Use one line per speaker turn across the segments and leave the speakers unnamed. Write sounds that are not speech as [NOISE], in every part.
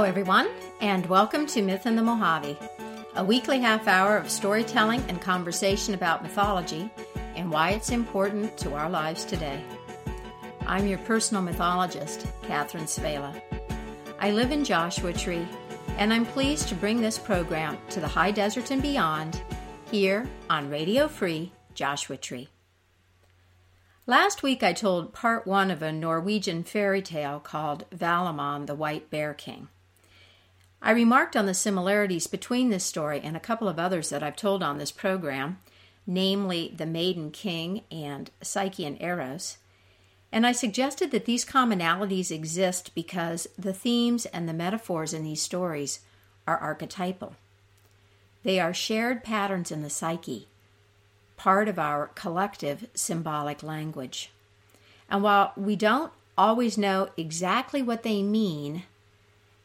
Hello, everyone, and welcome to Myth in the Mojave, a weekly half hour of storytelling and conversation about mythology and why it's important to our lives today. I'm your personal mythologist, Catherine Svehla. I live in Joshua Tree, and I'm pleased to bring this program to the high desert and beyond here on Radio Free Joshua Tree. Last week I told part one of a Norwegian fairy tale called Valamon the White Bear King. I remarked on the similarities between this story and a couple of others that I've told on this program, namely The Maiden King and Psyche and Eros. And I suggested that these commonalities exist because the themes and the metaphors in these stories are archetypal. They are shared patterns in the psyche, part of our collective symbolic language. And while we don't always know exactly what they mean,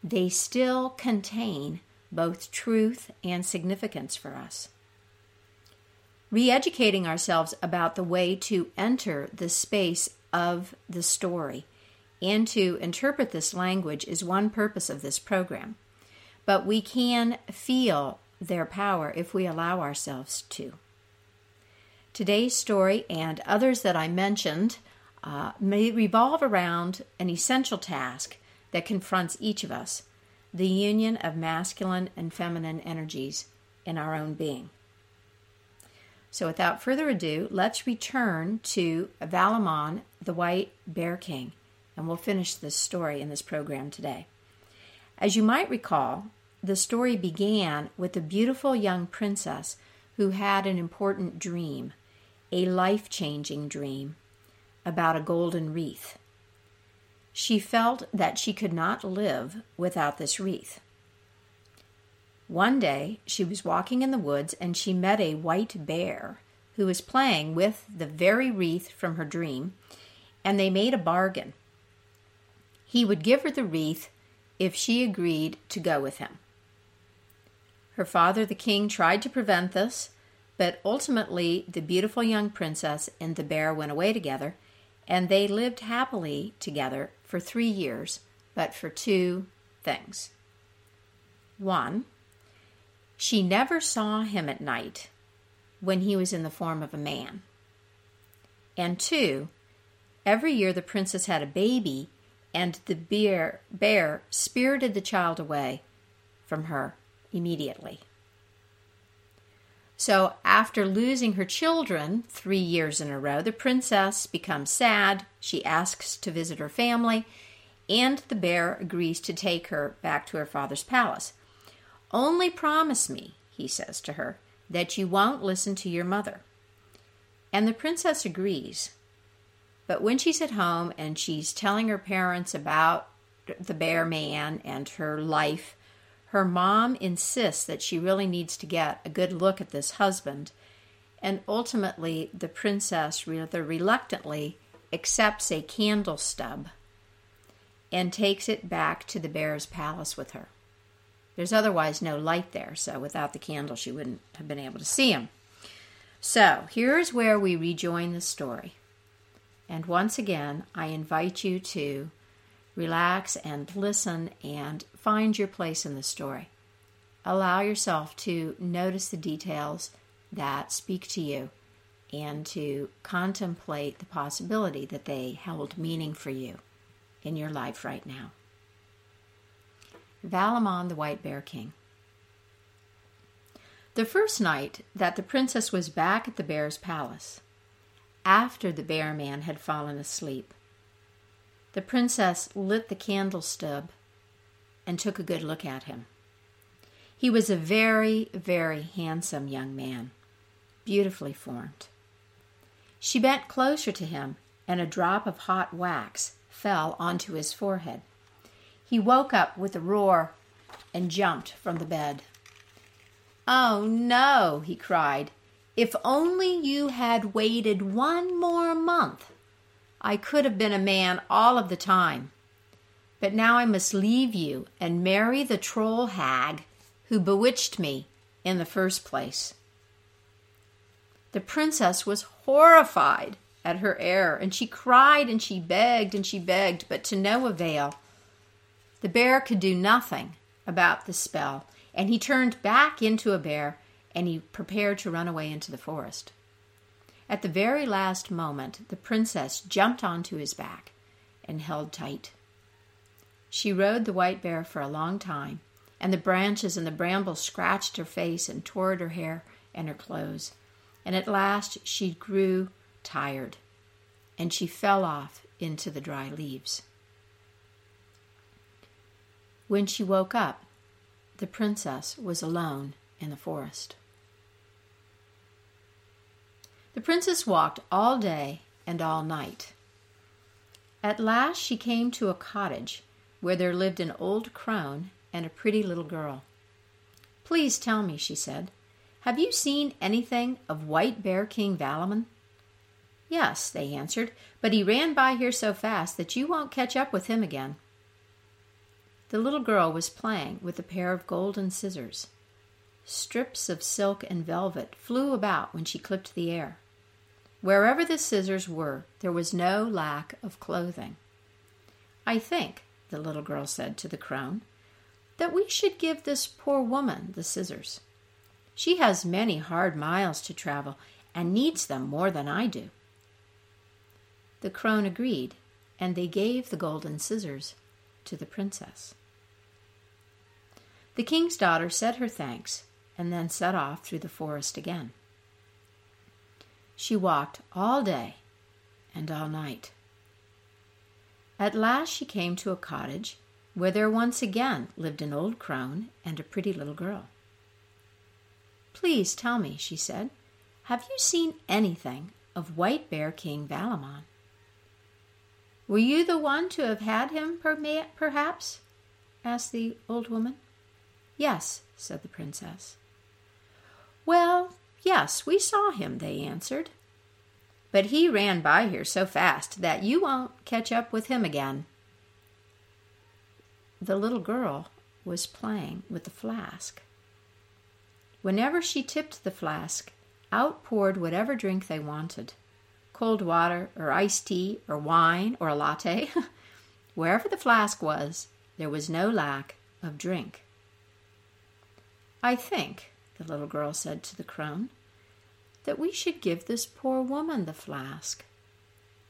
they still contain both truth and significance for us. Re educating ourselves about the way to enter the space of the story and to interpret this language is one purpose of this program. But we can feel their power if we allow ourselves to. Today's story and others that I mentioned uh, may revolve around an essential task that confronts each of us the union of masculine and feminine energies in our own being. So, without further ado, let's return to Valamon, the White Bear King, and we'll finish this story in this program today. As you might recall, the story began with a beautiful young princess who had an important dream a life changing dream about a golden wreath. She felt that she could not live without this wreath. One day she was walking in the woods and she met a white bear who was playing with the very wreath from her dream, and they made a bargain. He would give her the wreath if she agreed to go with him. Her father, the king, tried to prevent this, but ultimately, the beautiful young princess and the bear went away together, and they lived happily together for three years, but for two things. One, she never saw him at night when he was in the form of a man. And two, every year the princess had a baby, and the bear, bear spirited the child away from her immediately. So, after losing her children three years in a row, the princess becomes sad. She asks to visit her family, and the bear agrees to take her back to her father's palace. Only promise me, he says to her, that you won't listen to your mother. And the princess agrees. But when she's at home and she's telling her parents about the bear man and her life, her mom insists that she really needs to get a good look at this husband, and ultimately the princess rather reluctantly accepts a candle stub and takes it back to the bear's palace with her. There's otherwise no light there, so without the candle, she wouldn't have been able to see him. So here's where we rejoin the story. And once again, I invite you to relax and listen and find your place in the story. Allow yourself to notice the details that speak to you and to contemplate the possibility that they held meaning for you in your life right now. Valamon the White Bear King. The first night that the princess was back at the bear's palace, after the bear man had fallen asleep, the princess lit the candle stub and took a good look at him. He was a very, very handsome young man, beautifully formed. She bent closer to him, and a drop of hot wax fell onto his forehead. He woke up with a roar and jumped from the bed. Oh no, he cried. If only you had waited one more month. I could have been a man all of the time. But now I must leave you and marry the troll hag who bewitched me in the first place. The princess was horrified at her error, and she cried and she begged and she begged, but to no avail. The bear could do nothing about the spell, and he turned back into a bear and he prepared to run away into the forest. At the very last moment, the princess jumped onto his back and held tight. She rode the white bear for a long time, and the branches and the brambles scratched her face and tore at her hair and her clothes. And at last she grew tired, and she fell off into the dry leaves. When she woke up, the princess was alone in the forest. The princess walked all day and all night. At last she came to a cottage where there lived an old crone and a pretty little girl. Please tell me, she said, have you seen anything of White Bear King Valamon? Yes, they answered, but he ran by here so fast that you won't catch up with him again. The little girl was playing with a pair of golden scissors. Strips of silk and velvet flew about when she clipped the air. Wherever the scissors were, there was no lack of clothing. I think, the little girl said to the crone, that we should give this poor woman the scissors. She has many hard miles to travel and needs them more than I do. The crone agreed, and they gave the golden scissors to the princess. The king's daughter said her thanks and then set off through the forest again. She walked all day and all night. At last she came to a cottage where there once again lived an old crone and a pretty little girl. Please tell me, she said, have you seen anything of White Bear King Valamon? Were you the one to have had him, perhaps? asked the old woman. Yes, said the princess. Well, Yes, we saw him, they answered. But he ran by here so fast that you won't catch up with him again. The little girl was playing with the flask. Whenever she tipped the flask, out poured whatever drink they wanted cold water, or iced tea, or wine, or a latte. [LAUGHS] Wherever the flask was, there was no lack of drink. I think, the little girl said to the crone, that we should give this poor woman the flask.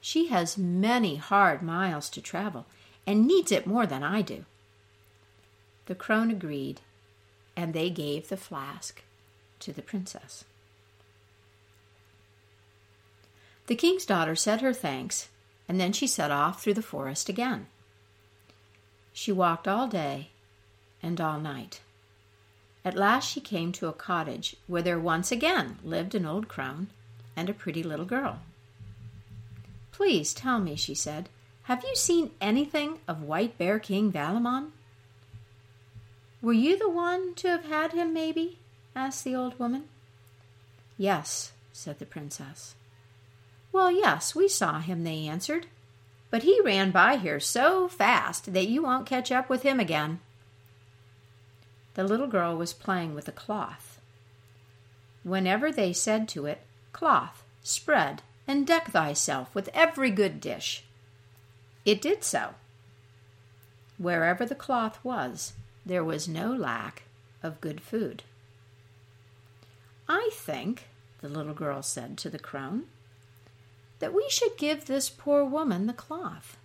She has many hard miles to travel and needs it more than I do. The crone agreed, and they gave the flask to the princess. The king's daughter said her thanks, and then she set off through the forest again. She walked all day and all night. At last she came to a cottage where there once again lived an old crone and a pretty little girl. Please tell me, she said, have you seen anything of White Bear King Valamon? Were you the one to have had him, maybe? asked the old woman. Yes, said the princess. Well, yes, we saw him, they answered. But he ran by here so fast that you won't catch up with him again. The little girl was playing with a cloth. Whenever they said to it, Cloth, spread, and deck thyself with every good dish, it did so. Wherever the cloth was, there was no lack of good food. I think, the little girl said to the crone, that we should give this poor woman the cloth.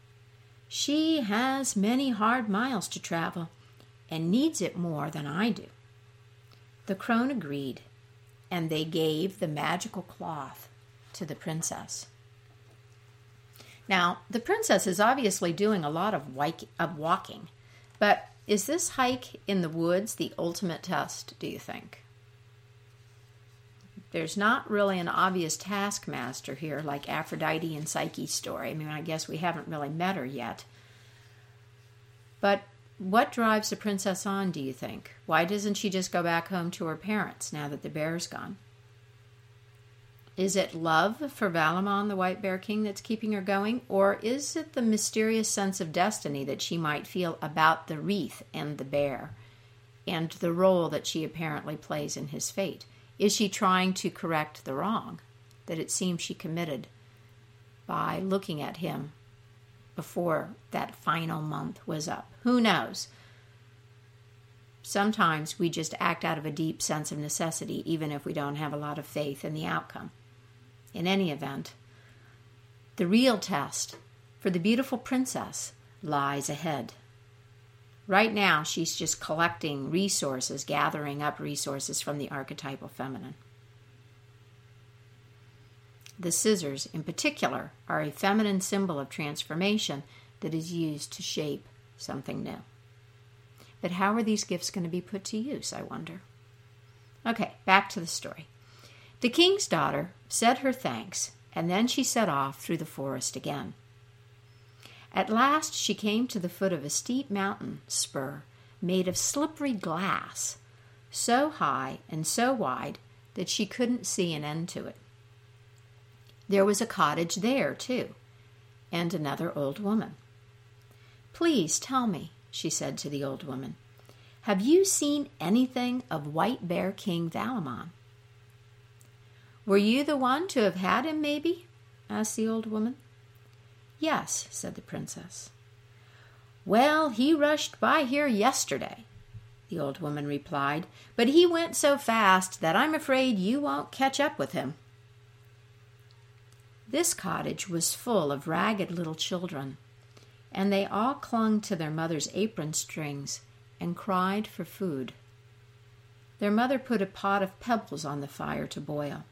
She has many hard miles to travel and needs it more than I do. The crone agreed, and they gave the magical cloth to the princess. Now, the princess is obviously doing a lot of, of walking, but is this hike in the woods the ultimate test, do you think? There's not really an obvious taskmaster here like Aphrodite and Psyche's story. I mean, I guess we haven't really met her yet. But what drives the princess on, do you think? Why doesn't she just go back home to her parents now that the bear's gone? Is it love for Valamon, the White Bear King, that's keeping her going? Or is it the mysterious sense of destiny that she might feel about the wreath and the bear and the role that she apparently plays in his fate? Is she trying to correct the wrong that it seems she committed by looking at him before that final month was up. Who knows? Sometimes we just act out of a deep sense of necessity, even if we don't have a lot of faith in the outcome. In any event, the real test for the beautiful princess lies ahead. Right now, she's just collecting resources, gathering up resources from the archetypal feminine. The scissors, in particular, are a feminine symbol of transformation that is used to shape something new. But how are these gifts going to be put to use, I wonder? Okay, back to the story. The king's daughter said her thanks, and then she set off through the forest again. At last she came to the foot of a steep mountain spur made of slippery glass, so high and so wide that she couldn't see an end to it. There was a cottage there, too, and another old woman. Please tell me, she said to the old woman, have you seen anything of White Bear King Valamon? Were you the one to have had him, maybe? asked the old woman.
Yes, said the princess.
Well, he rushed by here yesterday, the old woman replied, but he went so fast that I'm afraid you won't catch up with him. This cottage was full of ragged little children, and they all clung to their mother's apron strings and cried for food. Their mother put a pot of pebbles on the fire to boil.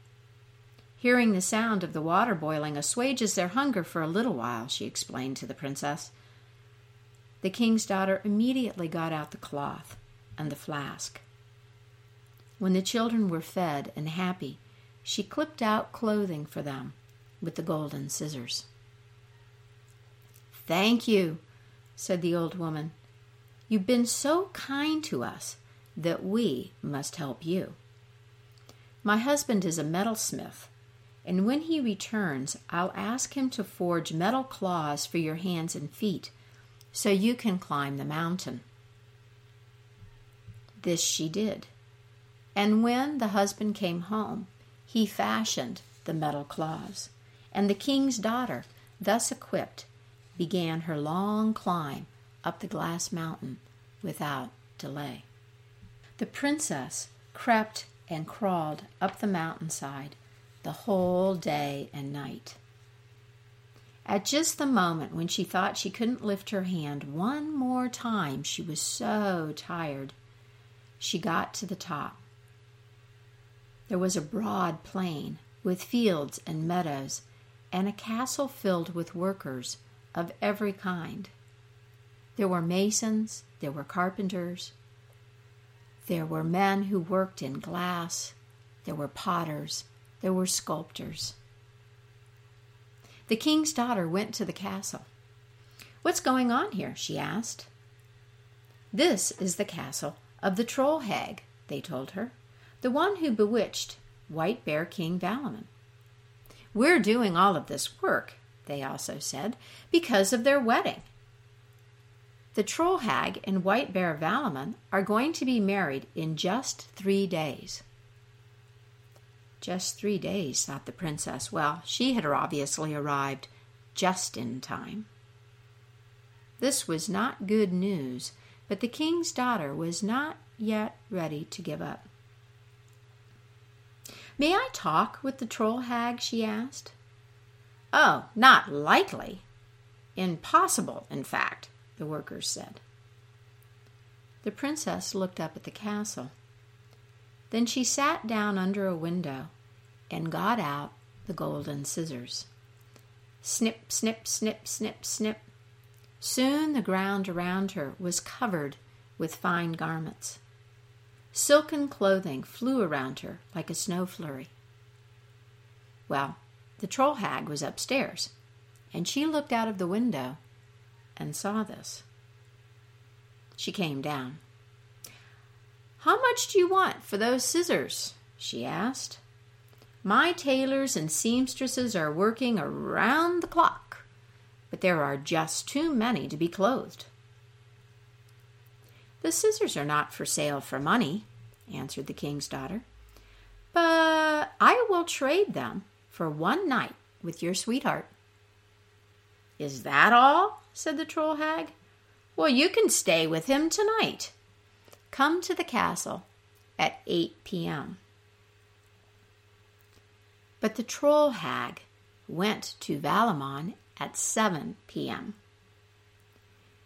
Hearing the sound of the water boiling assuages their hunger for a little while, she explained to the princess. The king's daughter immediately got out the cloth and the flask. When the children were fed and happy, she clipped out clothing for them with the golden scissors. Thank you, said the old woman. You've been so kind to us that we must help you. My husband is a metalsmith and when he returns, I'll ask him to forge metal claws for your hands and feet so you can climb the mountain. This she did. And when the husband came home, he fashioned the metal claws, and the king's daughter, thus equipped, began her long climb up the glass mountain without delay. The princess crept and crawled up the mountainside the whole day and night. At just the moment when she thought she couldn't lift her hand one more time, she was so tired, she got to the top. There was a broad plain with fields and meadows, and a castle filled with workers of every kind. There were masons, there were carpenters, there were men who worked in glass, there were potters, there were sculptors. The king's daughter went to the castle. What's going on here? she asked. This is the castle of the troll hag, they told her, the one who bewitched White Bear King Valamon. We're doing all of this work, they also said, because of their wedding. The troll hag and White Bear Valamon are going to be married in just three days. Just three days, thought the princess. Well, she had obviously arrived just in time. This was not good news, but the king's daughter was not yet ready to give up. May I talk with the troll hag? she asked. Oh, not likely. Impossible, in fact, the workers said. The princess looked up at the castle. Then she sat down under a window and got out the golden scissors. Snip, snip, snip, snip, snip. Soon the ground around her was covered with fine garments. Silken clothing flew around her like a snow flurry. Well, the troll hag was upstairs, and she looked out of the window and saw this. She came down. How much do you want for those scissors? she asked. My tailors and seamstresses are working around the clock, but there are just too many to be clothed. The scissors are not for sale for money, answered the king's daughter, but I will trade them for one night with your sweetheart. Is that all? said the troll hag. Well, you can stay with him tonight. Come to the castle at 8 p.m. But the troll hag went to Valamon at 7 p.m.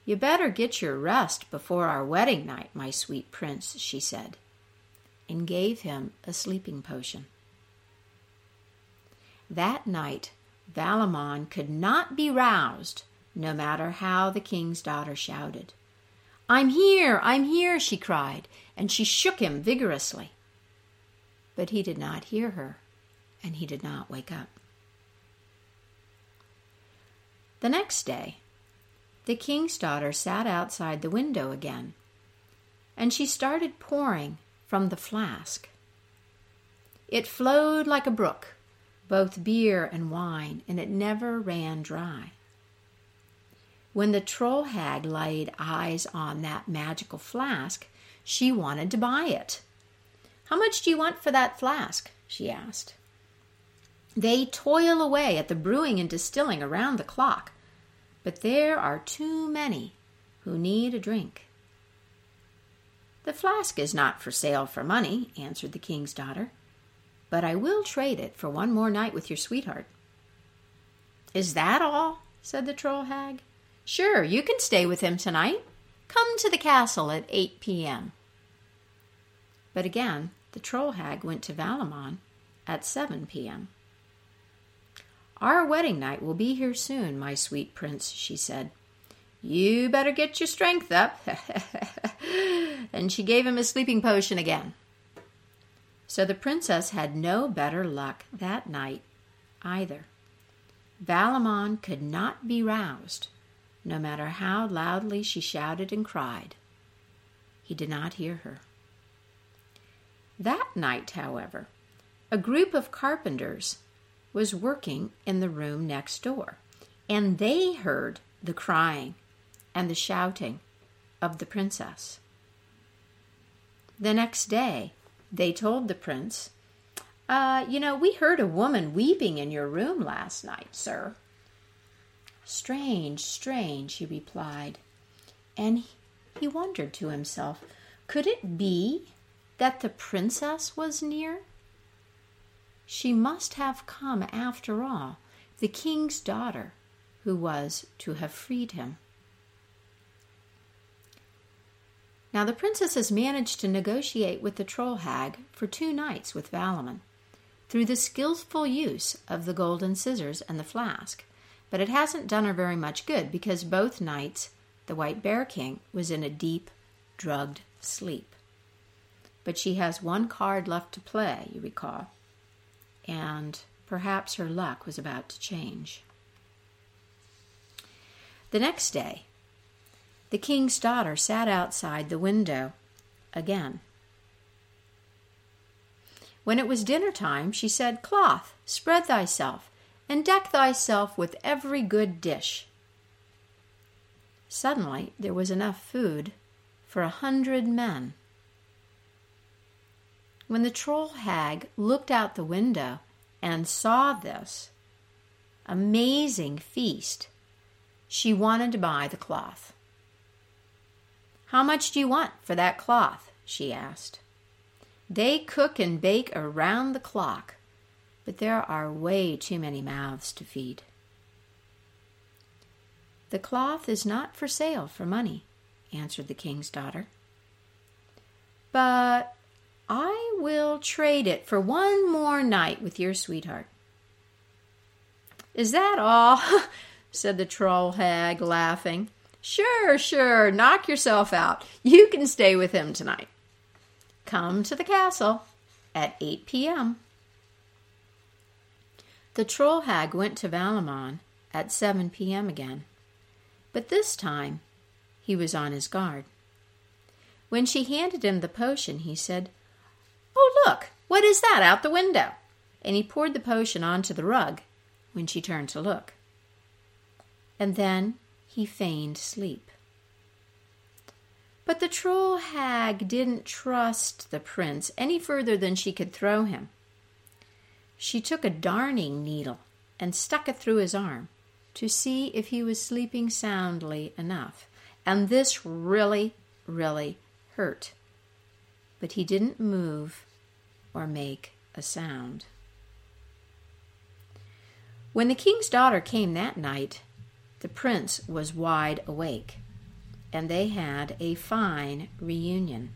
You better get your rest before our wedding night, my sweet prince, she said, and gave him a sleeping potion. That night, Valamon could not be roused, no matter how the king's daughter shouted. I'm here, I'm here, she cried, and she shook him vigorously. But he did not hear her, and he did not wake up. The next day, the king's daughter sat outside the window again, and she started pouring from the flask. It flowed like a brook, both beer and wine, and it never ran dry. When the troll hag laid eyes on that magical flask, she wanted to buy it. How much do you want for that flask? she asked. They toil away at the brewing and distilling around the clock, but there are too many who need a drink. The flask is not for sale for money, answered the king's daughter, but I will trade it for one more night with your sweetheart. Is that all? said the troll hag. Sure, you can stay with him tonight. Come to the castle at 8 p.m. But again, the troll hag went to Valamon at 7 p.m. Our wedding night will be here soon, my sweet prince, she said. You better get your strength up. [LAUGHS] and she gave him a sleeping potion again. So the princess had no better luck that night either. Valamon could not be roused, no matter how loudly she shouted and cried. He did not hear her. That night, however, a group of carpenters was working in the room next door, and they heard the crying and the shouting of the princess. The next day, they told the prince, uh, You know, we heard a woman weeping in your room last night, sir. Strange, strange, he replied. And he wondered to himself, could it be that the princess was near? She must have come after all, the king's daughter, who was to have freed him. Now the princesses managed to negotiate with the troll hag for two nights with Valamon, through the skillful use of the golden scissors and the flask, but it hasn't done her very much good because both nights the White Bear King was in a deep, drugged sleep. But she has one card left to play, you recall, and perhaps her luck was about to change. The next day, the king's daughter sat outside the window again. When it was dinner time, she said, Cloth, spread thyself, and deck thyself with every good dish. Suddenly there was enough food for a hundred men. When the troll hag looked out the window and saw this amazing feast, she wanted to buy the cloth. How much do you want for that cloth? she asked. They cook and bake around the clock, but there are way too many mouths to feed. The cloth is not for sale for money, answered the king's daughter. But I will trade it for one more night with your sweetheart. Is that all? [LAUGHS] said the troll hag, laughing. Sure, sure, knock yourself out. You can stay with him tonight. Come to the castle at 8 p.m. The troll hag went to Valamon at 7 p.m. again, but this time he was on his guard. When she handed him the potion, he said, Oh, look, what is that out the window? And he poured the potion onto the rug when she turned to look. And then he feigned sleep. But the troll hag didn't trust the prince any further than she could throw him. She took a darning needle and stuck it through his arm, to see if he was sleeping soundly enough. And this really, really hurt. But he didn't move or make a sound. When the king's daughter came that night, the prince was wide awake, and they had a fine reunion.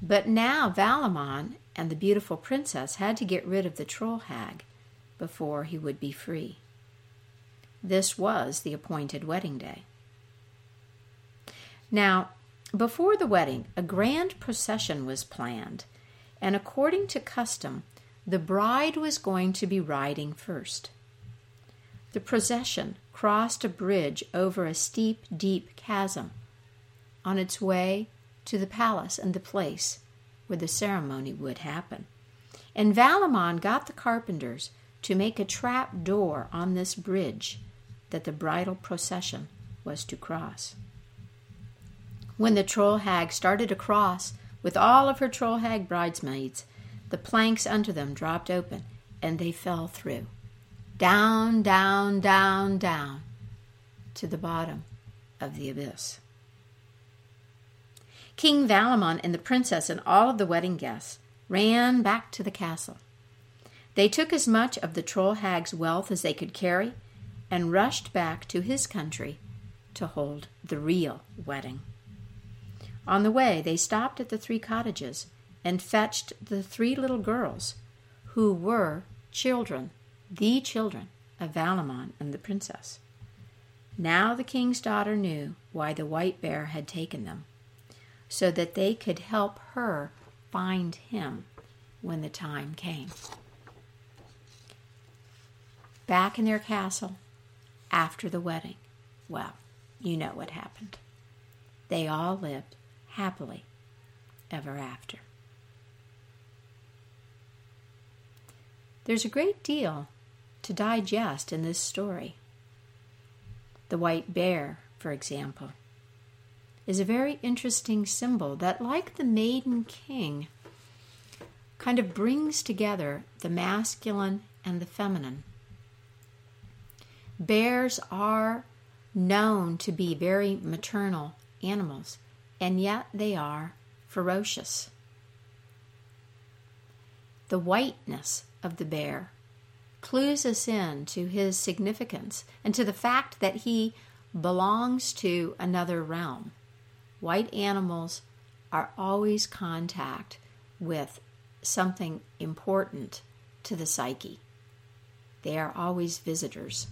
But now Valamon and the beautiful princess had to get rid of the troll hag before he would be free. This was the appointed wedding day. Now, before the wedding, a grand procession was planned, and according to custom, the bride was going to be riding first. The procession crossed a bridge over a steep, deep chasm on its way to the palace and the place where the ceremony would happen. And Valamon got the carpenters to make a trap door on this bridge that the bridal procession was to cross. When the troll hag started across with all of her troll hag bridesmaids, the planks under them dropped open and they fell through. Down, down, down, down to the bottom of the abyss. King Valamon and the princess and all of the wedding guests ran back to the castle. They took as much of the troll hag's wealth as they could carry and rushed back to his country to hold the real wedding. On the way, they stopped at the three cottages and fetched the three little girls who were children, the children of Valamon and the princess. Now the king's daughter knew why the white bear had taken them, so that they could help her find him when the time came. Back in their castle, after the wedding, well, you know what happened. They all lived happily ever after. There's a great deal to digest in this story. The white bear, for example, is a very interesting symbol that, like the maiden king, kind of brings together the masculine and the feminine. Bears are known to be very maternal animals, and yet they are ferocious. The whiteness of the bear clues us in to his significance and to the fact that he belongs to another realm. White animals are always contact with something important to the psyche. They are always visitors.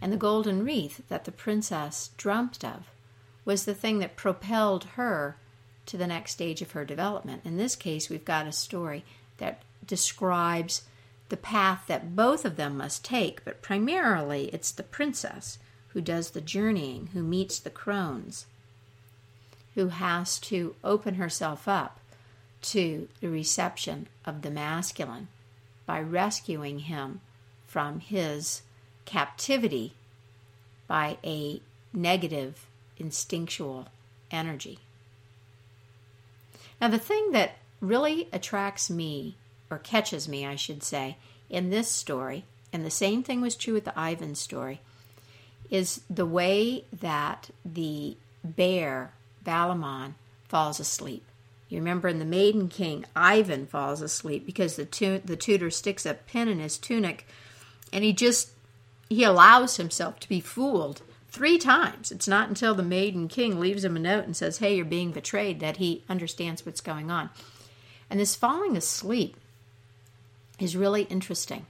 And the golden wreath that the princess dreamt of was the thing that propelled her to the next stage of her development. In this case, we've got a story that describes the path that both of them must take, but primarily it's the princess who does the journeying, who meets the crones, who has to open herself up to the reception of the masculine by rescuing him from his captivity by a negative instinctual energy. Now, the thing that really attracts me, or catches me, I should say, in this story, and the same thing was true with the Ivan story, is the way that the bear, Valamon, falls asleep. You remember in The Maiden King, Ivan falls asleep because the, tu- the tutor sticks a pin in his tunic and he just he allows himself to be fooled three times. It's not until the maiden king leaves him a note and says, Hey, you're being betrayed, that he understands what's going on. And this falling asleep is really interesting.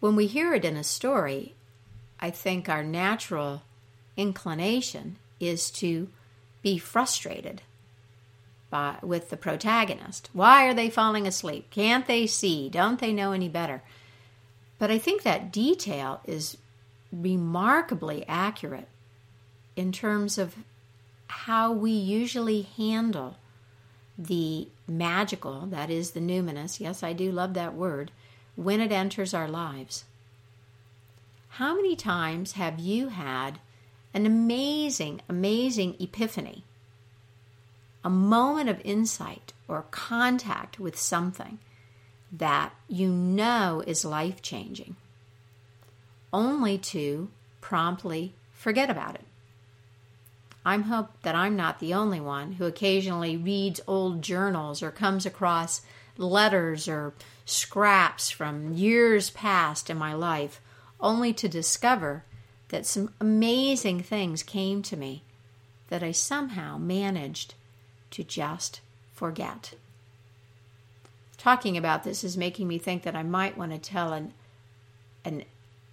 When we hear it in a story, I think our natural inclination is to be frustrated by, with the protagonist. Why are they falling asleep? Can't they see? Don't they know any better? But I think that detail is remarkably accurate in terms of how we usually handle the magical, that is the numinous, yes, I do love that word, when it enters our lives. How many times have you had an amazing, amazing epiphany, a moment of insight or contact with something that you know is life changing? Only to promptly forget about it. I'm hope that I'm not the only one who occasionally reads old journals or comes across letters or scraps from years past in my life only to discover that some amazing things came to me that I somehow managed to just forget. Talking about this is making me think that I might want to tell an an,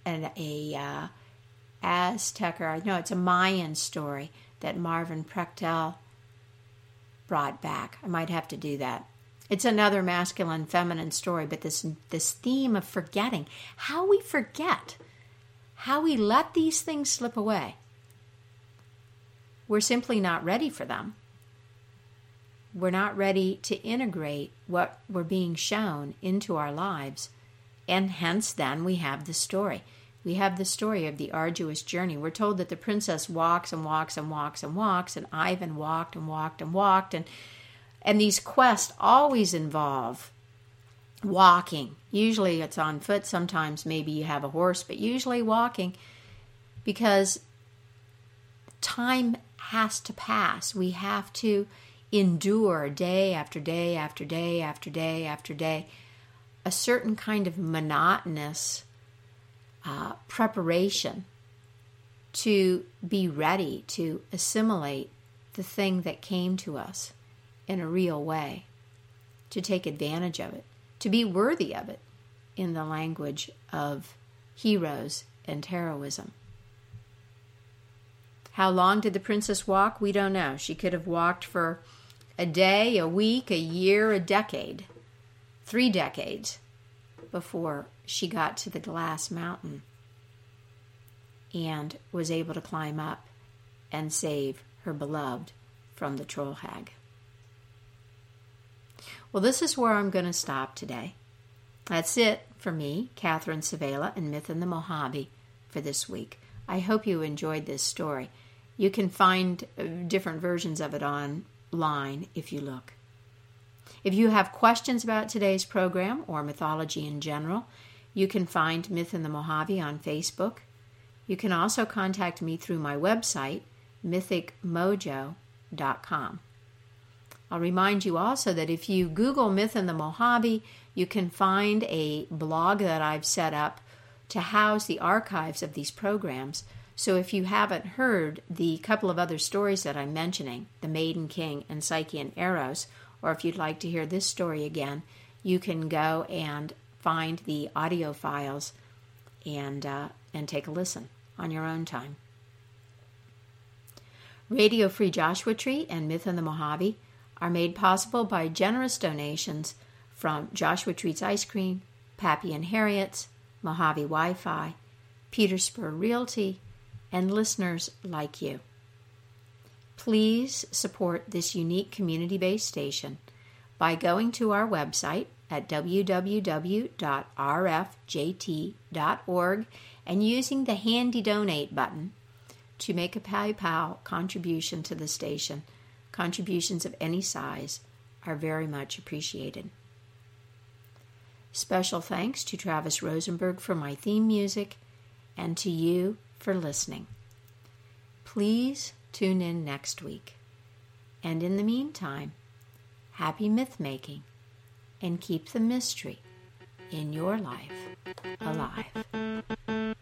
an a uh, Aztec or no, it's a Mayan story that Martín Prechtel brought back. I might have to do that. It's another masculine feminine story, but this this theme of forgetting, how we forget, how we let these things slip away. We're simply not ready for them. We're not ready to integrate what we're being shown into our lives. And hence, then, we have the story we have the story of the arduous journey. We're told that the princess walks and walks and walks and walks, and Ivan walked and walked and walked, and and these quests always involve walking. Usually it's on foot, sometimes maybe you have a horse, but usually walking because time has to pass. We have to endure day after day after day after day after day a certain kind of monotonous uh, preparation to be ready to assimilate the thing that came to us in a real way, to take advantage of it, to be worthy of it in the language of heroes and heroism. How long did the princess walk? We don't know. She could have walked for a day, a week, a year, a decade, three decades before she got to the glass mountain and was able to climb up and save her beloved from the troll hag. Well, this is where I'm going to stop today. That's it for me, Catherine Svehla, and Myth in the Mojave for this week. I hope you enjoyed this story. You can find uh, different versions of it online if you look. If you have questions about today's program or mythology in general, you can find Myth in the Mojave on Facebook. You can also contact me through my website, mythicmojo.com. I'll remind you also that if you Google Myth in the Mojave, you can find a blog that I've set up to house the archives of these programs. So if you haven't heard the couple of other stories that I'm mentioning, The Maiden King and Psyche and Eros, or if you'd like to hear this story again, you can go and find the audio files and uh, and take a listen on your own time. Radio Free Joshua Tree and Myth in the Mojave are made possible by generous donations from Joshua Treats Ice Cream, Pappy and Harriet's, Mojave Wi Fi, Peter Spur Realty, and listeners like you. Please support this unique community based station by going to our website at www.rfjt.org and using the handy donate button to make a PayPal contribution to the station. Contributions of any size are very much appreciated. Special thanks to Travis Rosenberg for my theme music and to you for listening. Please tune in next week. And in the meantime, happy myth making and keep the mystery in your life alive.